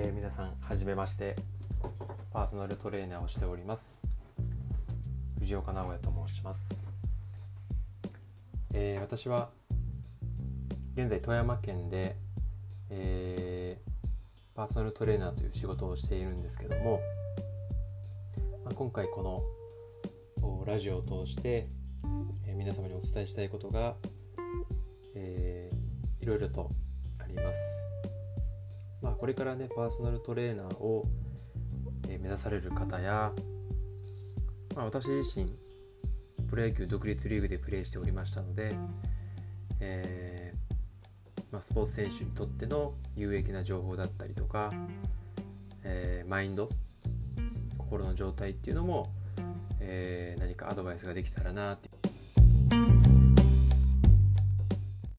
えー、皆さんはじめまして。パーソナルトレーナーをしております。藤岡直也と申します、えー、私は現在富山県で、えー、パーソナルトレーナーという仕事をしているんですけども、まあ、今回このラジオを通して、えー、皆様にお伝えしたいことが、えー、いろいろとあります。まあ、これからねパーソナルトレーナーを、え、目指される方や、まあ、私自身プロ野球独立リーグでプレーしておりましたので、えーまあ、スポーツ選手にとっての有益な情報だったりとか、えー、マインド心の状態っていうのも、えー、何かアドバイスができたらなって